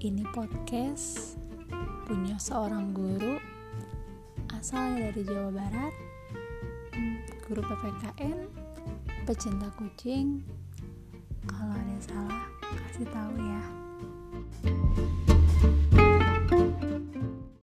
Ini podcast punya seorang guru asalnya dari Jawa Barat, guru PPKN, pecinta kucing. Kalau ada salah, kasih tahu ya.